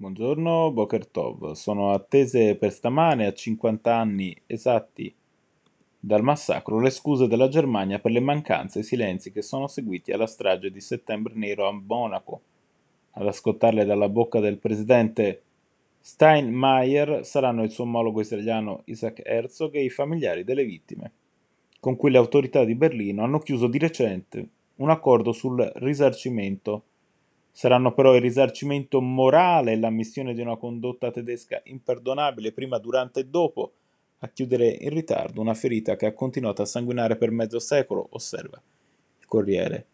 Buongiorno, Boker Tov. Sono attese per stamane, a 50 anni esatti dal massacro, le scuse della Germania per le mancanze e i silenzi che sono seguiti alla strage di settembre nero a Monaco. Ad ascoltarle dalla bocca del presidente Steinmeier saranno il suo omologo israeliano Isaac Herzog e i familiari delle vittime, con cui le autorità di Berlino hanno chiuso di recente un accordo sul risarcimento Saranno però il risarcimento morale e l'ammissione di una condotta tedesca imperdonabile prima, durante e dopo a chiudere in ritardo una ferita che ha continuato a sanguinare per mezzo secolo, osserva il Corriere.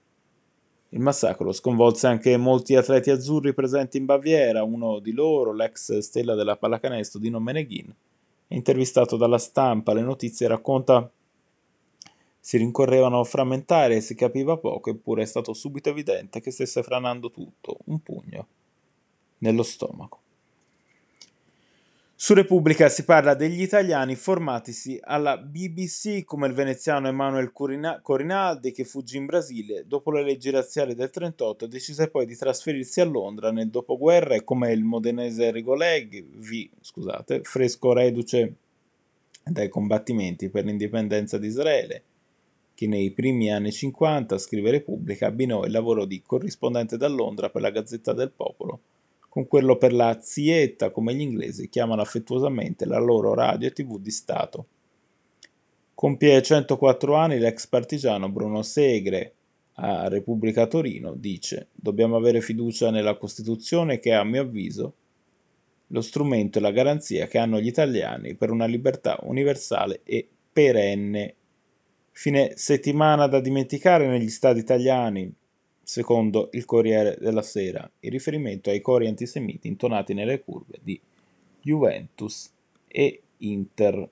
Il massacro sconvolse anche molti atleti azzurri presenti in Baviera, uno di loro, l'ex stella della pallacanestro Dino Meneghin, intervistato dalla stampa, le notizie racconta si rincorrevano frammentare e si capiva poco, eppure è stato subito evidente che stesse franando tutto, un pugno, nello stomaco. Su Repubblica si parla degli italiani formatisi alla BBC come il veneziano Emanuel Corinaldi che fuggì in Brasile dopo le leggi razziali del 1938 e decise poi di trasferirsi a Londra nel dopoguerra e come il modenese Rigoleghi, scusate, fresco reduce dai combattimenti per l'indipendenza di Israele che nei primi anni 50, scrive Repubblica, abbinò il lavoro di corrispondente da Londra per la Gazzetta del Popolo con quello per la Zietta, come gli inglesi chiamano affettuosamente la loro radio e tv di Stato. Compie 104 anni l'ex partigiano Bruno Segre, a Repubblica Torino, dice dobbiamo avere fiducia nella Costituzione che a mio avviso lo strumento e la garanzia che hanno gli italiani per una libertà universale e perenne Fine settimana da dimenticare negli stadi italiani, secondo il Corriere della Sera, in riferimento ai cori antisemiti intonati nelle curve di Juventus e Inter.